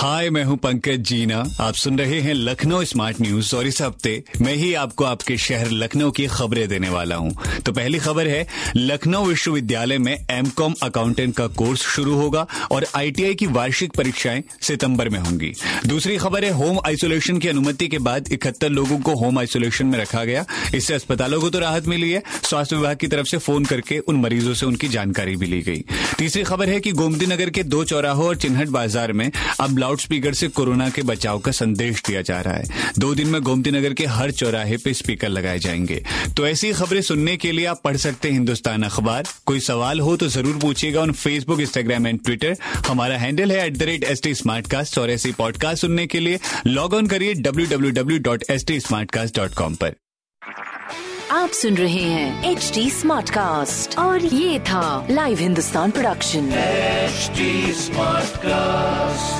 हाय, मैं हूँ पंकज जीना। आप सुन रहे हैं लखनऊ स्मार्ट न्यूज़ और इस हफ़्ते मैं ही आपको आपके शहर लखनऊ की खबरें देने वाला हूँ। तो पहली खबर है, लखनऊ विश्वविद्यालय में एमकॉम अकाउंटेंट का कोर्स शुरू होगा और आईटीआई की वार्षिक परीक्षाएँ सितंबर में होंगी। दूसरी खबर है होम आइसोलेशन की अनुमति के बाद इकहत्तर लोगों को होम आइसोलेशन में रखा गया। इससे अस्पतालों को तो राहत मिली है। स्वास्थ्य विभाग की तरफ़ से फ़ोन करके उन मरीजों से उनकी जानकारी भी ली गई। तीसरी खबर है कि गोमती नगर के दो चौराहों और चिन्हट बाज़ार में अब लाउड स्पीकर से कोरोना के बचाव का संदेश दिया जा रहा है। दो दिन में गोमती नगर के हर चौराहे पे स्पीकर लगाए जाएँगे। तो ऐसी खबरें सुनने के लिए आप पढ़ सकते हैं हिंदुस्तान अखबार। कोई सवाल हो तो ज़रूर पूछिएगा on Facebook Instagram and Twitter हमारा हैंडल है at the rate S T और ऐसी पॉडकास्ट सुनने के लिए लॉग ऑन करिए W W W dot S T dot com पर। आप सुन रहे हैं एच डी स्मार्ट कास्ट और ये था live Hindustan production HD Smartcast. I'm